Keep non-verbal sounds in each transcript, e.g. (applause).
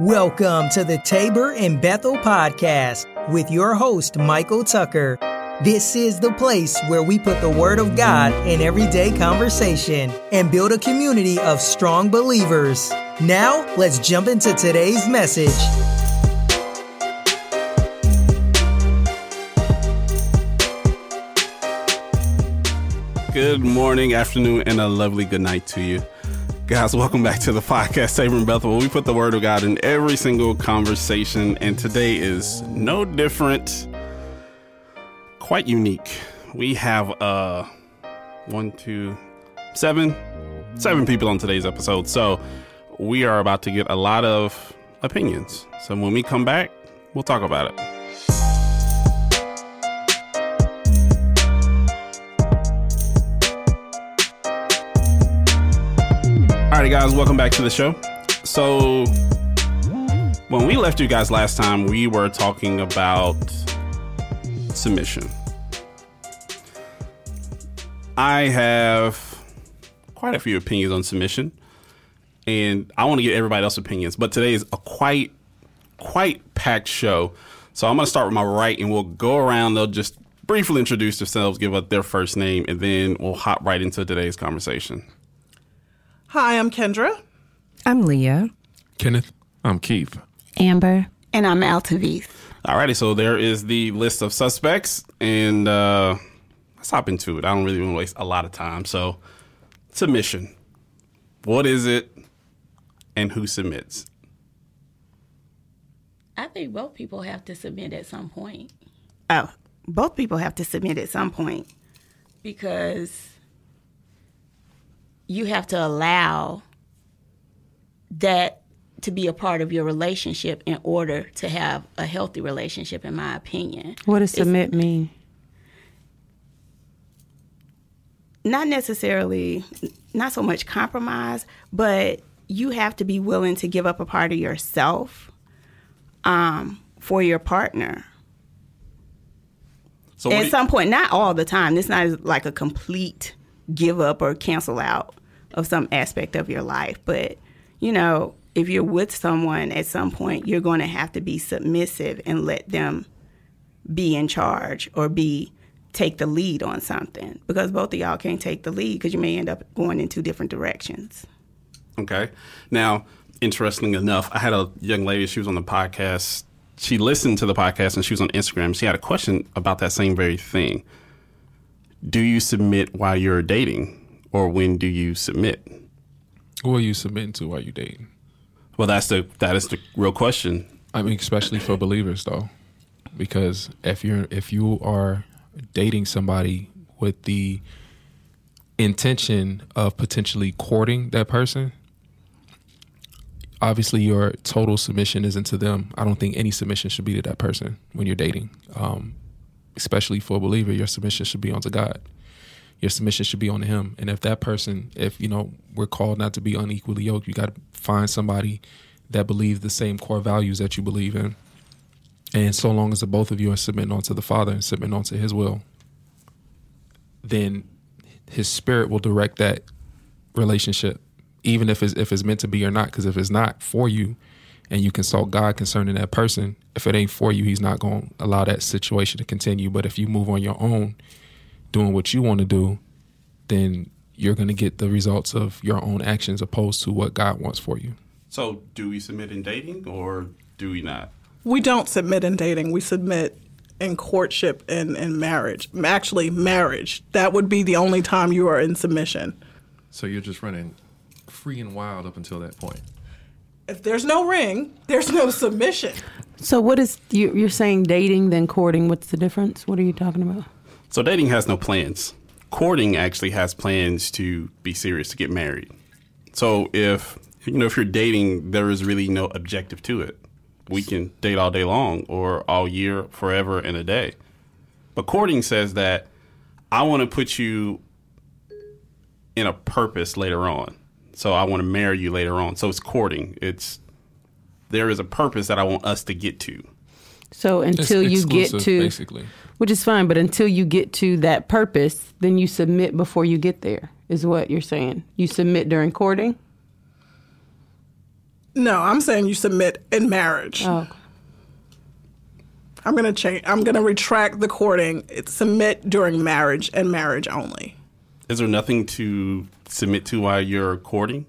Welcome to the Tabor and Bethel podcast with your host, Michael Tucker. This is the place where we put the Word of God in everyday conversation and build a community of strong believers. Now, let's jump into today's message. Good morning, afternoon, and a lovely good night to you. Guys, welcome back to the podcast, and Bethel, we put the word of God in every single conversation. And today is no different, quite unique. We have uh one, two, seven, seven people on today's episode. So we are about to get a lot of opinions. So when we come back, we'll talk about it. All right, guys, welcome back to the show. So, when we left you guys last time, we were talking about submission. I have quite a few opinions on submission, and I want to get everybody else's opinions. But today is a quite, quite packed show. So I'm going to start with my right, and we'll go around. They'll just briefly introduce themselves, give up their first name, and then we'll hop right into today's conversation. Hi, I'm Kendra. I'm Leah. Kenneth. I'm Keith. Amber. And I'm Altavice. Alrighty, so there is the list of suspects, and uh, let's hop into it. I don't really want to waste a lot of time. So, submission. What is it, and who submits? I think both people have to submit at some point Oh, both people have to submit at some point. because you have to allow that to be a part of your relationship in order to have a healthy relationship, in my opinion. What does submit mean? Not necessarily, not so much compromise, but you have to be willing to give up a part of yourself um, for your partner. So, what do At you- some point, not all the time. This not like a complete give up or cancel out of some aspect of your life. But, you know, if you're with someone at some point, you're going to have to be submissive and let them be in charge or be take the lead on something because both of y'all can't take the lead because you may end up going in two different directions. okay. Now, interesting enough, I had a young lady. She was on the podcast. She listened to the podcast, and she was on Instagram. She had a question about that same very thing. Do you submit while you're dating, or when do you submit? Who are you submitting to while you dating? Well, that's the that is the real question. I mean, especially for believers though, because if you're if you are dating somebody with the intention of potentially courting that person, obviously your total submission isn't to them. I don't think any submission should be to that person when you're dating. Um, especially for a believer, your submission should be onto God. Your submission should be on Him. And if that person, if you know, we're called not to be unequally yoked, you got to find somebody that believes the same core values that you believe in. And so long as the both of you are submitting onto the Father and submitting onto His will, then His Spirit will direct that relationship, even if it's if it's meant to be or not. Because if it's not for you, and you consult God concerning that person, if it ain't for you, He's not going to allow that situation to continue. But if you move on your own, doing what you want to do, then you're going to get the results of your own actions opposed to what God wants for you. So, do we submit in dating, or do we not? We don't submit in dating. We submit in courtship and, in marriage. Actually, marriage. That would be the only time you are in submission. So you're just running free and wild up until that point. If there's no ring, there's no submission. So, what is you, you're saying? Dating, then courting. What's the difference? What are you talking about? So dating has no plans. Courting actually has plans to be serious to get married. So if you know if you're dating, there is really no objective to it. We can date all day long or all year, forever and a day. But courting says that I want to put you in a purpose later on. So I want to marry you later on. So it's courting. It's there is a purpose that I want us to get to. So It's until you get to, basically. which is fine, but until you get to that purpose, then you submit before you get there. Is what you're saying? You submit during courting. No, I'm saying you submit in marriage. Oh, I'm gonna change. I'm gonna retract the courting. It's submit during marriage and marriage only. Is there nothing to submit to while you're courting?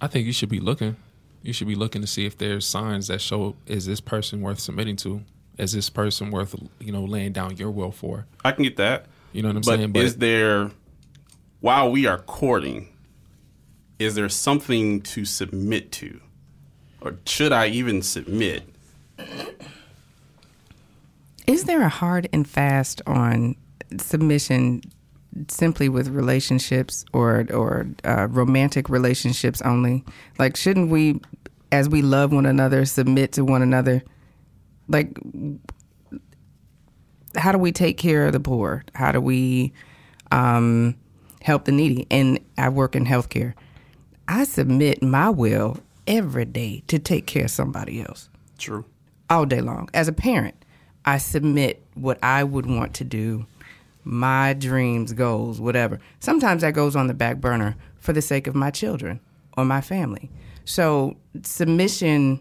I think you should be looking. You should be looking to see if there's signs that show is this person worth submitting to? Is this person worth you know laying down your will for? I can get that. You know what I'm but saying? is there, while we are courting, is there something to submit to? Or should I even submit? Is there a hard and fast on submission simply with relationships or or uh, romantic relationships only? Like, shouldn't we, as we love one another, submit to one another? Like, how do we take care of the poor? How do we um, help the needy? And I work in healthcare. I submit my will every day to take care of somebody else True. all day long. As a parent, I submit what I would want to do, my dreams, goals, whatever. Sometimes that goes on the back burner for the sake of my children or my family. So, submission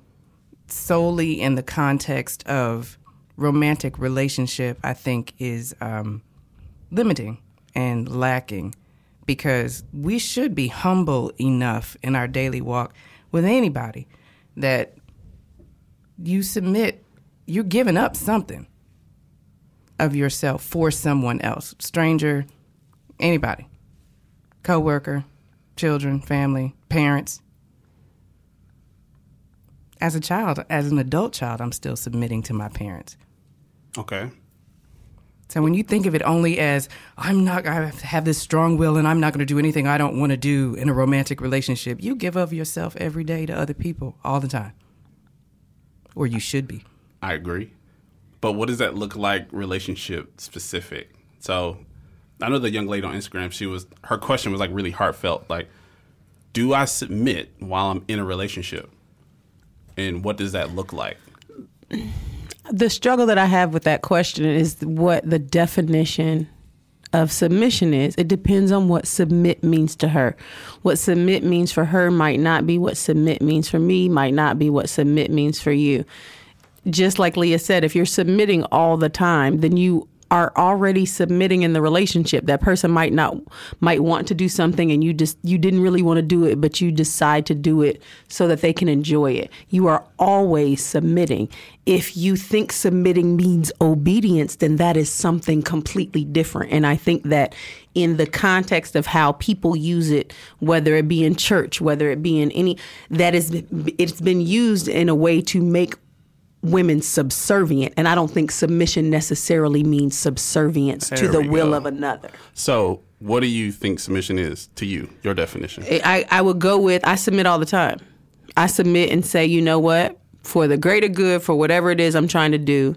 solely in the context of romantic relationship, I think, is um, limiting and lacking because we should be humble enough in our daily walk with anybody that you submit, you're giving up something of yourself for someone else, stranger, anybody, coworker, children, family, parents. As a child, as an adult child, I'm still submitting to my parents. Okay. So when you think of it only as I'm not, I have this strong will and I'm not going to do anything I don't want to do in a romantic relationship, you give of yourself every day to other people all the time, or you should be. I agree. But what does that look like relationship specific? So I know the young lady on Instagram, she was her question was like really heartfelt. Like, do I submit while I'm in a relationship? And what does that look like? the struggle that I have with that question is what the definition of submission is. It depends on what submit means to her. What submit means for her might not be what submit means for me, might not be what submit means for you. Just like Leah said, if you're submitting all the time, then you are already submitting in the relationship. That person might not might want to do something and you just you didn't really want to do it, but you decide to do it so that they can enjoy it. You are always submitting. If you think submitting means obedience, then that is something completely different. And I think that in the context of how people use it, whether it be in church, whether it be in any that is it's been used in a way to make women subservient and i don't think submission necessarily means subservience to the we will go. of another So, what do you think submission is to you? Your definition. I, I would go with i submit all the time i submit and say you know what for the greater good for whatever it is i'm trying to do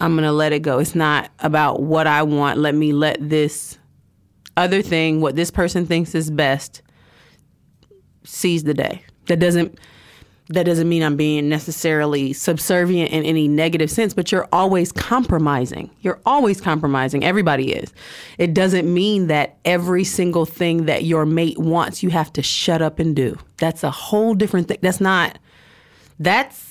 i'm gonna let it go it's not about what i want let me let this other thing what this person thinks is best seize the day that doesn't that doesn't mean I'm being necessarily subservient in any negative sense, but you're always compromising. You're always compromising. Everybody is. It doesn't mean that every single thing that your mate wants, you have to shut up and do. That's a whole different thing. That's not, that's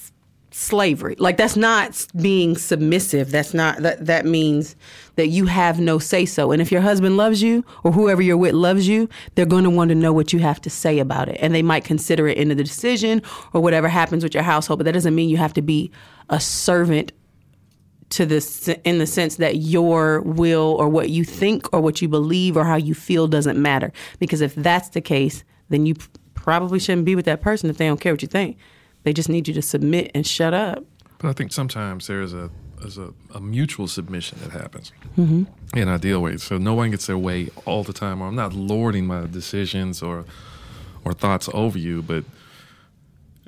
slavery. Like that's not being submissive. That's not, that, that means that you have no say so. And if your husband loves you or whoever you're with loves you, they're going to want to know what you have to say about it. And they might consider it into the decision or whatever happens with your household. But that doesn't mean you have to be a servant to this in the sense that your will or what you think or what you believe or how you feel doesn't matter. Because if that's the case, then you probably shouldn't be with that person if they don't care what you think. They just need you to submit and shut up. But I think sometimes there's a there's a, a mutual submission that happens in ideal ways. So no one gets their way all the time. Or I'm not lording my decisions or or thoughts over you, but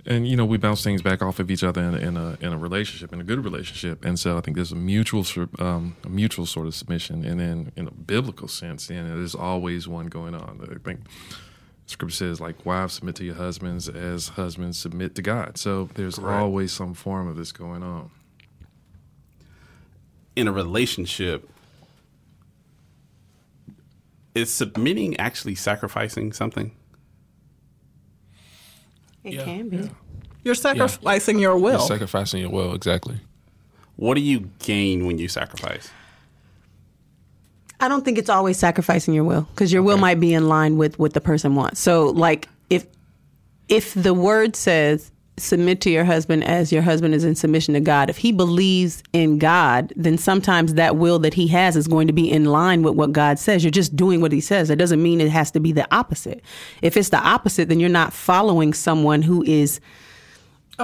and you know we bounce things back off of each other in, a- in a in a relationship, in a good relationship. And so I think there's a mutual um, a mutual sort of submission, and then in a biblical sense, then there's always one going on. I think Scripture says, like, wives submit to your husbands as husbands submit to God. So there's Correct. always some form of this going on. in a relationship, is submitting actually sacrificing something? It Yeah, can be. yeah. You're sacrificing your will. You're sacrificing your will, exactly. What do you gain when you sacrifice? I don't think it's always sacrificing your will because your will might be in line with what the person wants. So, like if if the word says submit to your husband as your husband is in submission to God, if he believes in God, then sometimes that will that he has is going to be in line with what God says. You're just doing what he says. It doesn't mean it has to be the opposite. If it's the opposite, then you're not following someone who is a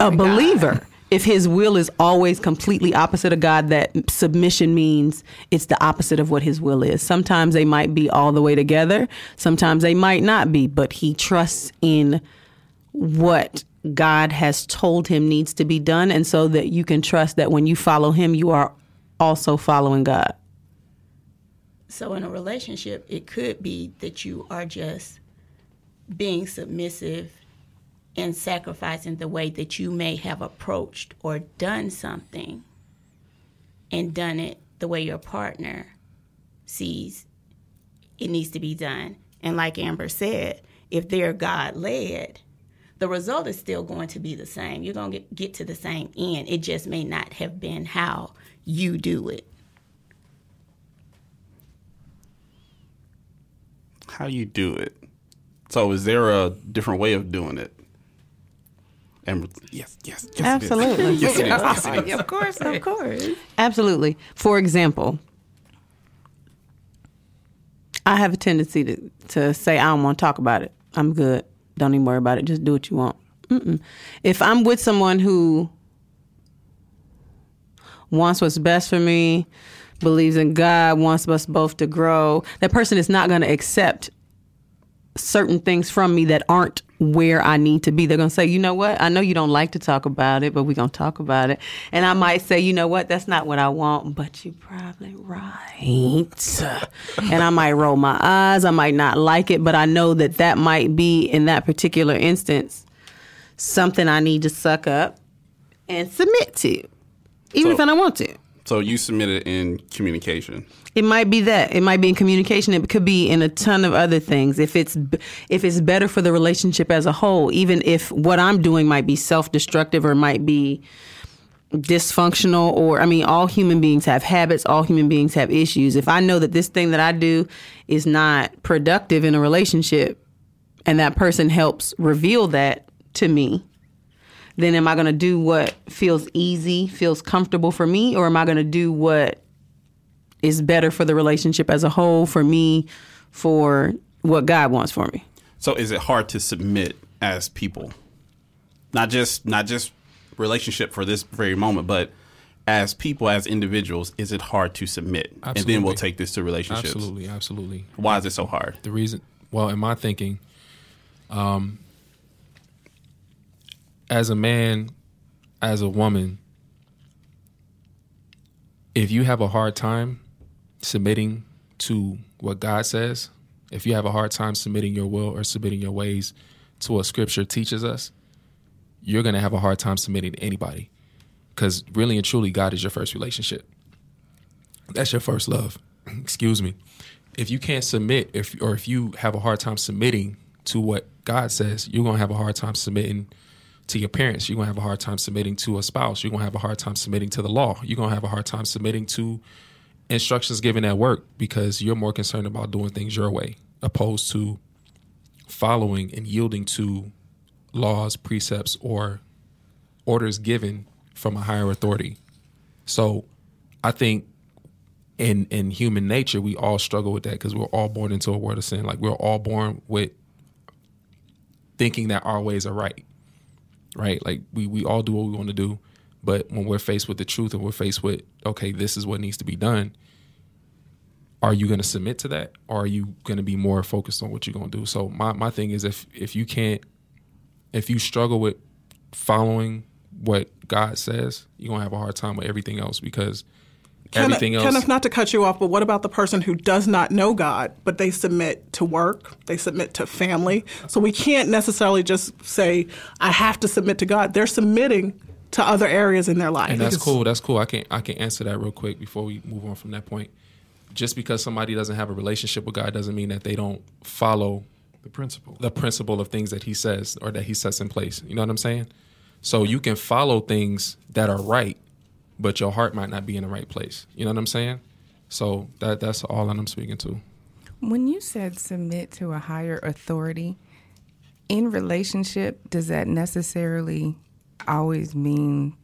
a believer. If his will is always completely opposite of God, that submission means it's the opposite of what his will is. Sometimes they might be all the way together, sometimes they might not be, but he trusts in what God has told him needs to be done. And so that you can trust that when you follow him, you are also following God. So in a relationship, it could be that you are just being submissive and sacrificing the way that you may have approached or done something and done it the way your partner sees it needs to be done. And like Amber said, if they're God led, the result is still going to be the same. You're going to get, get to the same end. It just may not have been how you do it. How you do it? So, is there a different way of doing it? And yes, yes, yes, Absolutely. It is. Yes, it is. (laughs) Yes, it is. of course, of course. Absolutely. For example, I have a tendency to, to say, I don't want to talk about it. I'm good. Don't even worry about it. Just do what you want. Mm-mm. If I'm with someone who wants what's best for me, believes in God, wants us both to grow, that person is not going to accept certain things from me that aren't where I need to be. They're going to say, you know what? I know you don't like to talk about it, but we're going to talk about it. And I might say, you know what? That's not what I want, but you're probably right. (laughs) and I might roll my eyes. I might not like it, but I know that that might be, in that particular instance, something I need to suck up and submit to, even So- if I don't want to. So, you submitted in communication. It might be that. It might be in communication. It could be in a ton of other things. If it's if it's better for the relationship as a whole, even if what I'm doing might be self-destructive or might be dysfunctional or I mean all human beings have habits, all human beings have issues. If I know that this thing that I do is not productive in a relationship and that person helps reveal that to me, then am I going to do what feels easy, feels comfortable for me or am I going to do what is better for the relationship as a whole, for me, for what God wants for me. So, is it hard to submit as people? Not just not just relationship for this very moment, but as people, as individuals, is it hard to submit? And then we'll take this to relationships. Absolutely, absolutely. Why is it so hard? The reason, well, in my thinking, um, as a man, as a woman, if you have a hard time submitting to what God says, if you have a hard time submitting your will or submitting your ways to what Scripture teaches us, you're going to have a hard time submitting to anybody. Because really and truly, God is your first relationship. That's your first love. (clears throat) Excuse me. If you can't submit, if or if you have a hard time submitting to what God says, you're gonna have a hard time submitting to your parents. You're gonna have a hard time submitting to a spouse. You're gonna have a hard time submitting to the law. You're gonna have a hard time submitting to instructions given at work because you're more concerned about doing things your way opposed to following and yielding to laws, precepts, or orders given from a higher authority. So I think in in human nature, we all struggle with that because we're all born into a world of sin. Like we're all born with thinking that our ways are right. Right? Like we we all do what we want to do. But when we're faced with the truth and we're faced with, okay, this is what needs to be done, are you going to submit to that or are you going to be more focused on what you're going to do? So my, my thing is if if you can't if you struggle with following what God says, you're going to have a hard time with everything else because everything Kenneth, else Kenneth, not to cut you off, but what about the person who does not know God, but they submit to work, they submit to family? So we can't necessarily just say, I have to submit to God. They're submitting to other areas in their life. and that's cool. That's cool. I can I can answer that real quick before we move on from that point. Just because somebody doesn't have a relationship with God doesn't mean that they don't follow The principle. the principle of things that he says or that he sets in place. You know what I'm saying? So you can follow things that are right, but your heart might not be in the right place. You know what I'm saying? So that that's all that I'm speaking to. When you said submit to a higher authority, in relationship, does that necessarily always mean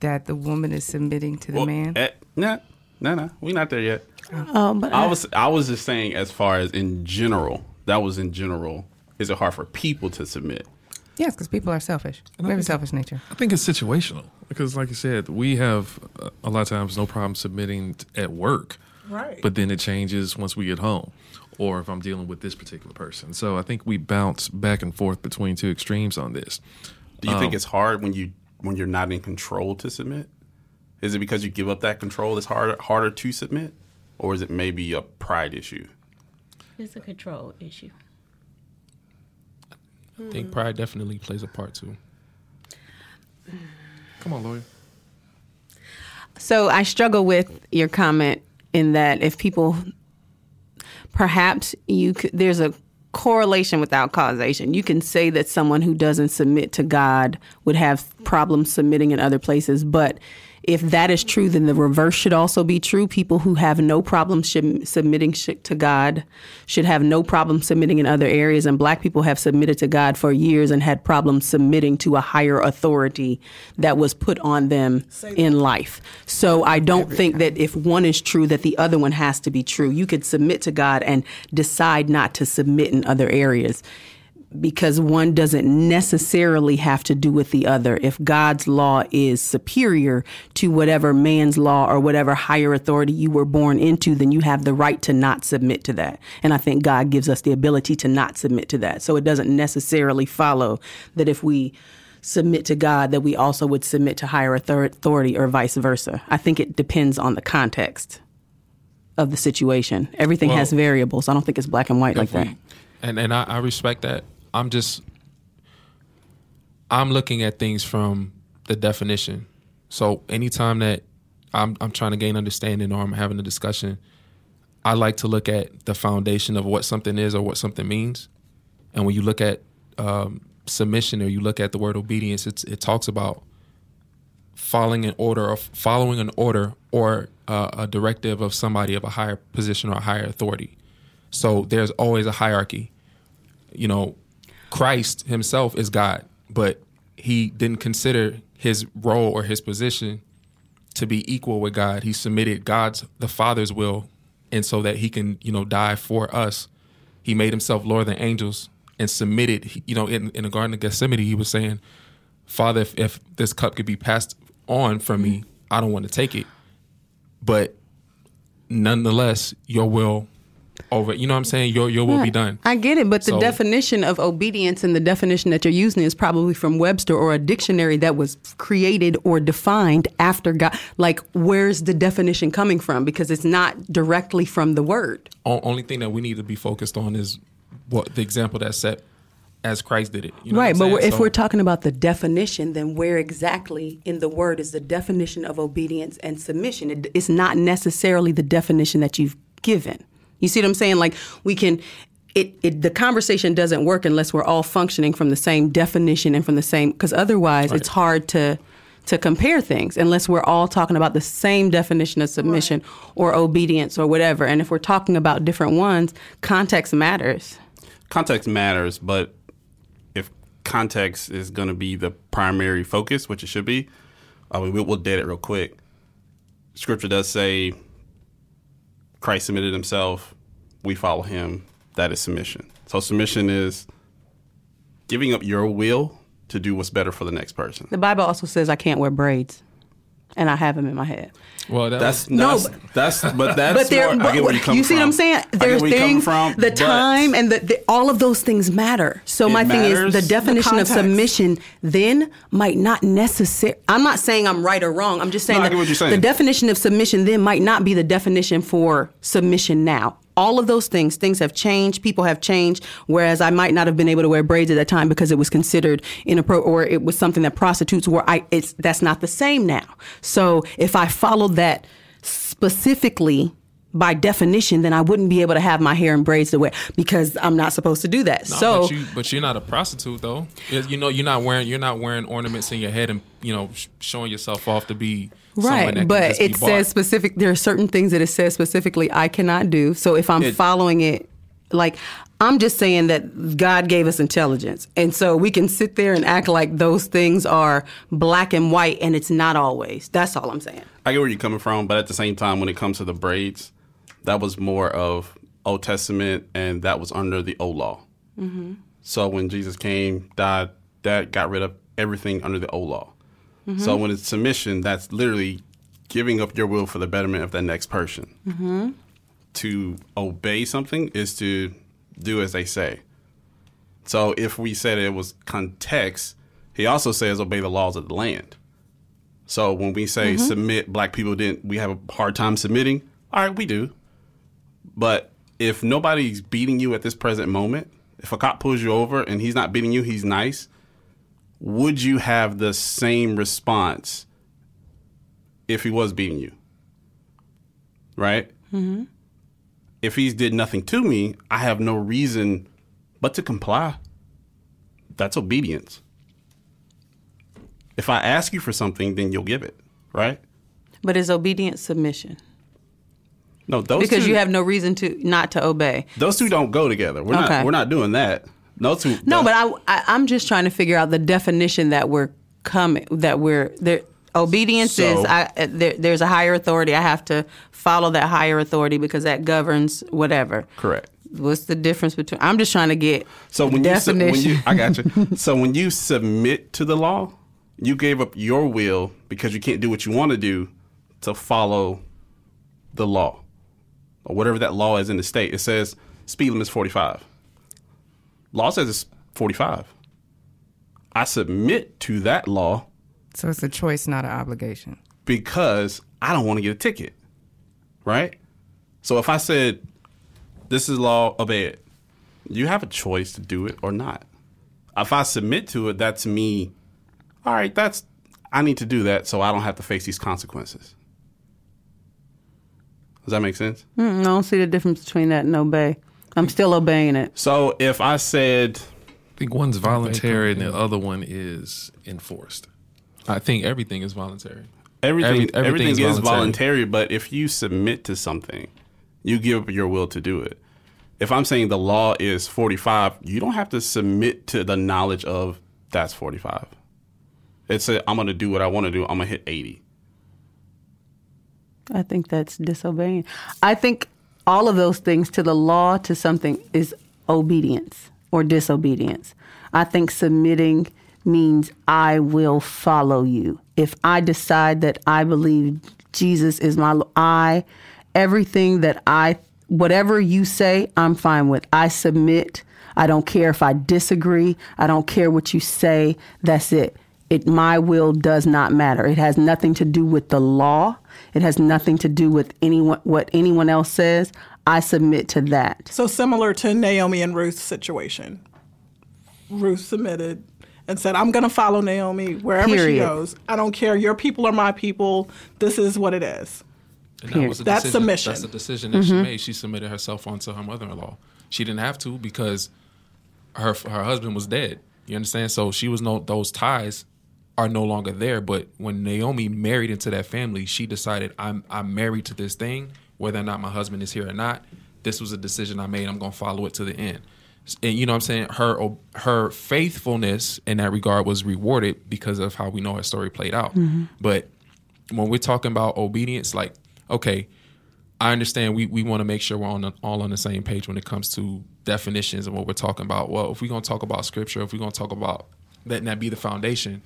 that the woman is submitting to the Well, man? eh, nah, no, no, We're not there yet. Um, but I was I was just saying as far as in general. That was in general. Is it hard for people to submit? Yes, because people are selfish. We have a selfish nature. I think it's situational because, like you said, we have uh, a lot of times no problem submitting at work, Right. but then it changes once we get home, or if I'm dealing with this particular person. So I think we bounce back and forth between two extremes on this. Do you think Um, it's hard when you when you're not in control to submit? Is it because you give up that control? It's harder harder to submit, or is it maybe a pride issue? It's a control issue. I think pride definitely plays a part too. Come on, lawyer. So I struggle with your comment in that if people, perhaps you could, there's a correlation without causation. You can say that someone who doesn't submit to God would have problems submitting in other places, but if that is true, then the reverse should also be true. People who have no problem should, submitting sh- to God should have no problem submitting in other areas. And black people have submitted to God for years and had problems submitting to a higher authority that was put on them in life. So I don't think that if one is true, that the other one has to be true. You could submit to God and decide not to submit in other areas because one doesn't necessarily have to do with the other. If God's law is superior to whatever man's law or whatever higher authority you were born into, then you have the right to not submit to that. And I think God gives us the ability to not submit to that. So it doesn't necessarily follow that if we submit to God, that we also would submit to higher authority or vice versa. I think it depends on the context of the situation. Everything has variables. I don't think it's black and white like If that. and and I, I respect that. I'm just I'm looking at things from the definition. So anytime that I'm I'm trying to gain understanding or I'm having a discussion, I like to look at the foundation of what something is or what something means. And when you look at um, submission or you look at the word obedience, it talks about following an order or following an order or uh, a directive of somebody of a higher position or a higher authority. So there's always a hierarchy. You know, Christ himself is God, but he didn't consider his role or his position to be equal with God. He submitted God's the Father's will and so that he can, you know, die for us. He made himself lower than angels and submitted, you know, in, in the Garden of Gethsemane, he was saying, Father, if, if this cup could be passed on from me, I don't want to take it. But nonetheless, your will over, you know what I'm saying? Your your will be done. I get it, but the definition of obedience and the definition that you're using is probably from Webster or a dictionary that was created or defined after God. Like, where's the definition coming from? Because it's not directly from the word. Only thing that we need to be focused on is what the example that's set as Christ did it. You know right, but we're, if So- we're talking about the definition, then where exactly in the word is the definition of obedience and submission? It, it's not necessarily the definition that you've given. You see what I'm saying? Like we can. It, it the conversation doesn't work unless we're all functioning from the same definition and from the same because otherwise it's hard to to compare things unless we're all talking about the same definition of submission or obedience or whatever. And if we're talking about different ones, context matters. Context matters, but if context is going to be the primary focus, which it should be, I mean, we'll, we'll dead it real quick. Scripture does say Christ submitted himself, we follow him. That is submission. So submission is giving up your will to do what's better for the next person. The Bible also says I can't wear braids, and I have them in my head. well, that That's No, that's, that's but that's but there, more, I get where you come see from. what I'm saying? I get There's where you're coming things, from, the time, and the, the, all of those things matter. So It my thing is, matters. the The definition of submission then might not necessarily. I'm not saying I'm right or wrong. I'm just saying No, I that get what you're saying. the definition of submission then might not be the definition for submission now. All of those things, things have changed. People have changed. Whereas I might not have been able to wear braids at that time because it was considered inappropriate, or it was something that prostitutes wore. I, it's that's not the same now. So if I followed that specifically by definition, then I wouldn't be able to have my hair in braids to wear because I'm not supposed to do that. No, so but, you, but you're not a prostitute though. You know, you're not wearing you're not wearing ornaments in your head and you know sh- showing yourself off to be someone that Right, can but just it bought. says specific. There are certain things that it says specifically I cannot do. So if I'm It- following it, like I'm just saying that God gave us intelligence, and so we can sit there and act like those things are black and white, and it's not always. That's all I'm saying. I get where you're coming from, but at the same time, when it comes to the braids, that was more of Old Testament, and that was under the old law. Mm-hmm. So when Jesus came, died, that got rid of everything under the old law. Mm-hmm. So when it's submission, that's literally giving up your will for the betterment of that next person. Mm-hmm. To obey something is to do as they say. So if we said it was context, he also says obey the laws of the land. So when we say Mm-hmm. submit, black people didn't we have a hard time submitting? All right, we do. But if nobody's beating you at this present moment, if a cop pulls you over and he's not beating you, he's nice, would you have the same response if he was beating you? Right? Mm-hmm. If he's did nothing to me, I have no reason but to comply. That's obedience. If I ask you for something, then you'll give it, right? But is obedience submission? No, those Because two, you have no reason to not to obey. those two don't go together. We're Okay. not we're not doing that. Those two. No, but I, I I'm just trying to figure out the definition that we're coming that we're there. Obedience So- is I, there, there's a higher authority. I have to follow that higher authority because that governs whatever. correct. What's the difference between? I'm just trying to get So when you, su- when you I got you. (laughs) so when you submit to the law, you gave up your will because you can't do what you want to do to follow the law or whatever that law is in the state. It says speed limit is 45. Law says it's 45. I submit to that law So it's a choice, not an obligation. because I don't want to get a ticket. Right? So if I said, this is law, obey it, you have a choice to do it or not. If I submit to it, that's me, all right, that's, I need to do that so I don't have to face these consequences. Does that make sense? Mm, I don't see the difference between that and obey. I'm still obeying it. So if I said, I think one's voluntary and the other one is enforced. I think everything is voluntary. everything, Every- everything everything is is voluntary. voluntary, but if you submit to something, you give up your will to do it. If I'm saying the law is 45, you don't have to submit to the knowledge of that's 45. It's a, I'm going to do what I want to do. I'm going to hit 80. I think that's disobeying. I think all of those things to the law to something is obedience or disobedience. I think submitting means I will follow you. If I decide that I believe Jesus is my I everything that I whatever you say, I'm fine with. I submit. I don't care if I disagree. I don't care what you say. That's it. It my will does not matter. It has nothing to do with the law. It has nothing to do with anyone what anyone else says. I submit to that. So similar to Naomi and Ruth's situation. Ruth submitted and said, I'm going to follow Naomi wherever she goes. I don't care. Your people are my people. This is what it is. And that was a That's decision. submission. That's a decision that she mm-hmm. made. She submitted herself onto her mother-in-law. She didn't have to because her her husband was dead. You understand? So she was no those ties are no longer there. But when Naomi married into that family, she decided I'm I'm married to this thing, whether or not my husband is here or not. This was a decision I made. I'm gonna follow it to the end. And you know what I'm saying? Her her faithfulness in that regard was rewarded because of how we know her story played out. Mm-hmm. But when we're talking about obedience, like, okay, I understand we, we want to make sure we're on the, all on the same page when it comes to definitions and what we're talking about. Well, if we're going to talk about scripture, if we're going to talk about letting that be the foundation,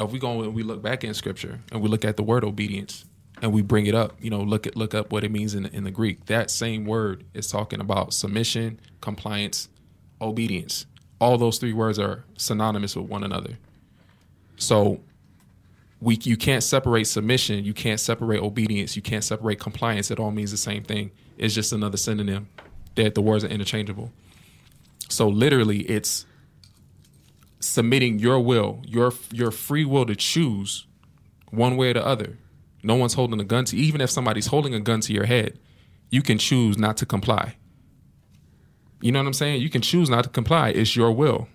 if we go and we look back in scripture and we look at the word obedience and we bring it up, you know, look at look up what it means in, in the Greek. That same word is talking about submission, compliance, obedience. All those three words are synonymous with one another. So we you can't separate submission, you can't separate obedience, you can't separate compliance. It all means the same thing. It's just another synonym. That the words are interchangeable. So literally, it's submitting your will, your your free will to choose one way or the other. No one's holding a gun to. Even if somebody's holding a gun to your head, you can choose not to comply. You know what I'm saying? You can choose not to comply. It's your will.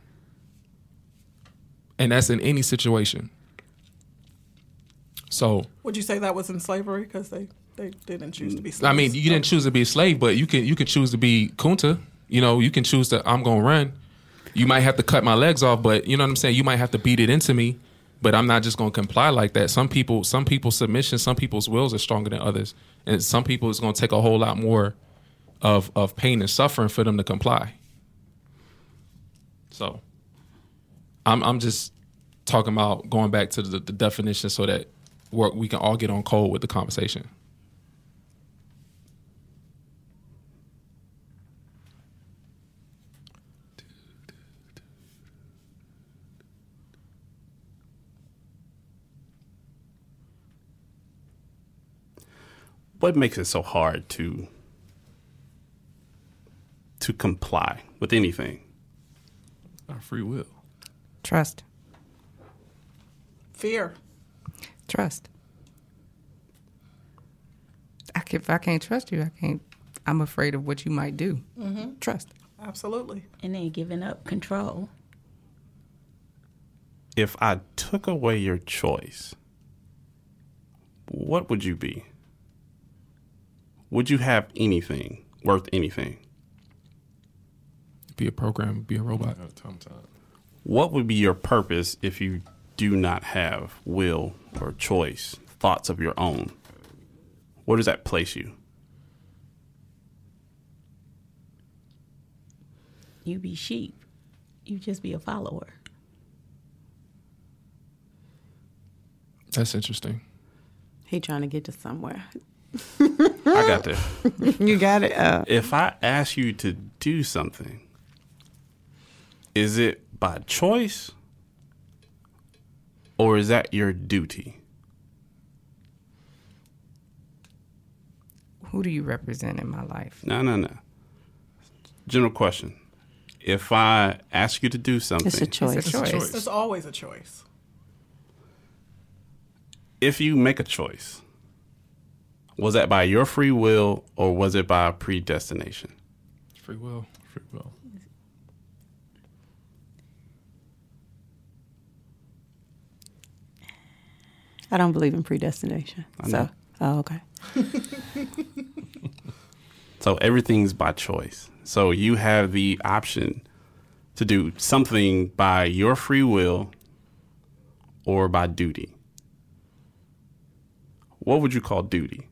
And that's in any situation. So, Would you say that was in slavery because they, they didn't choose to be slaves? I mean, you didn't choose to be a slave, but you can you can choose to be kunta. You know, you can choose to I'm gonna run. You might have to cut my legs off, but you know what I'm saying. You might have to beat it into me, but I'm not just gonna comply like that. Some people, some people's submission, some people's wills are stronger than others, and some people it's gonna take a whole lot more of of pain and suffering for them to comply. So, I'm I'm just talking about going back to the, the definition so that we can all get on code with the conversation. What makes it so hard to to comply with anything? Our free will. Trust. Fear. Trust. I can, if I can't trust you, I can't. I'm afraid of what you might do. Mm-hmm. Trust. Absolutely. And then giving up control. If I took away your choice, what would you be? Would you have anything worth anything? Be a program, be a robot. Tom Tom. What would be your purpose if you do not have will or choice, thoughts of your own? Where does that place you? You be sheep. You just be a follower. That's interesting. He trying to get to somewhere. I got there. (laughs) You got it. Uh, If I ask you to do something, is it by choice or is that your duty? Who do you represent in my life? No, no, no. General question. If I ask you to do something, it's a choice. It's a choice. It's always a choice. if you make a choice, was that by your free will or was it by predestination? Free will. Free will. I don't believe in predestination. So, oh, okay. (laughs) (laughs) So everything's by choice. So you have the option to do something by your free will or by duty. What would you call duty?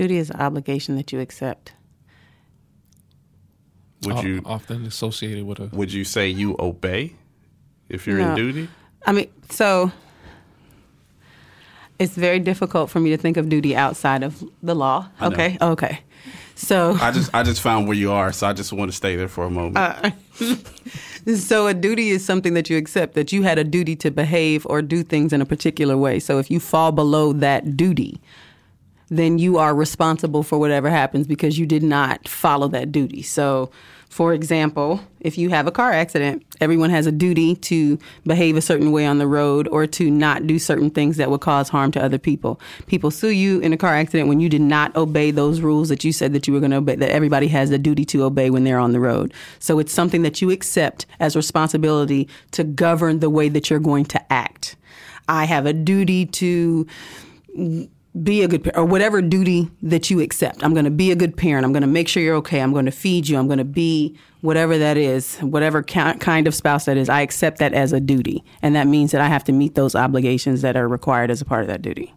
Duty is an obligation that you accept. Would O- you often associated with a would you say you obey if you're No. in duty? I mean, so it's very difficult for me to think of duty outside of the law. I know. Okay, okay. So, I just I just found where you are, so I just want to stay there for a moment. Uh, (laughs) so a duty is something that you accept that you had a duty to behave or do things in a particular way. So if you fall below that duty, then you are responsible for whatever happens because you did not follow that duty. So, for example, if you have a car accident, everyone has a duty to behave a certain way on the road or to not do certain things that would cause harm to other people. People sue you in a car accident when you did not obey those rules that you said that you were going to obey, that everybody has a duty to obey when they're on the road. So it's something that you accept as responsibility to govern the way that you're going to act. I have a duty to be a good parent or whatever duty that you accept. I'm going to be a good parent. I'm going to make sure you're okay. I'm going to feed you. I'm going to be whatever that is, whatever ki- kind of spouse that is. I accept that as a duty. And that means that I have to meet those obligations that are required as a part of that duty.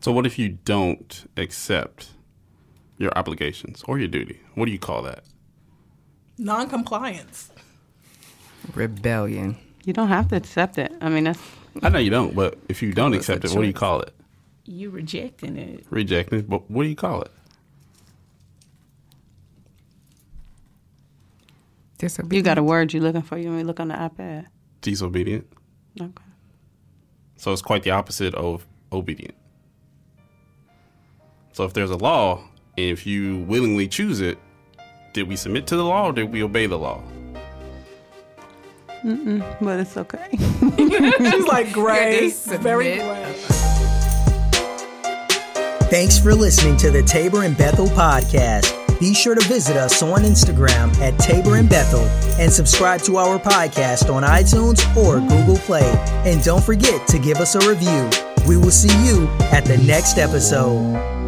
so what if you don't accept your obligations or your duty? What do you call that? Non-compliance. Rebellion. You don't have to accept it. I mean, that's I know you don't, but if you don't accept it, what do you call it? You rejecting it. Rejecting. But what do you call it? Disobedience. you got a word you're looking for. You want me look on the iPad? Disobedient. Okay. So it's quite the opposite of obedient. So if there's a law, and if you willingly choose it, did we submit to the law or did we obey the law? Mm-mm, but it's okay. (laughs) She's like (laughs) gray, very submit. gray. Thanks for listening to the Tabor and Bethel podcast. Be sure to visit us on Instagram at Tabor and Bethel and subscribe to our podcast on iTunes or Google Play. And don't forget to give us a review. We will see you at the next episode.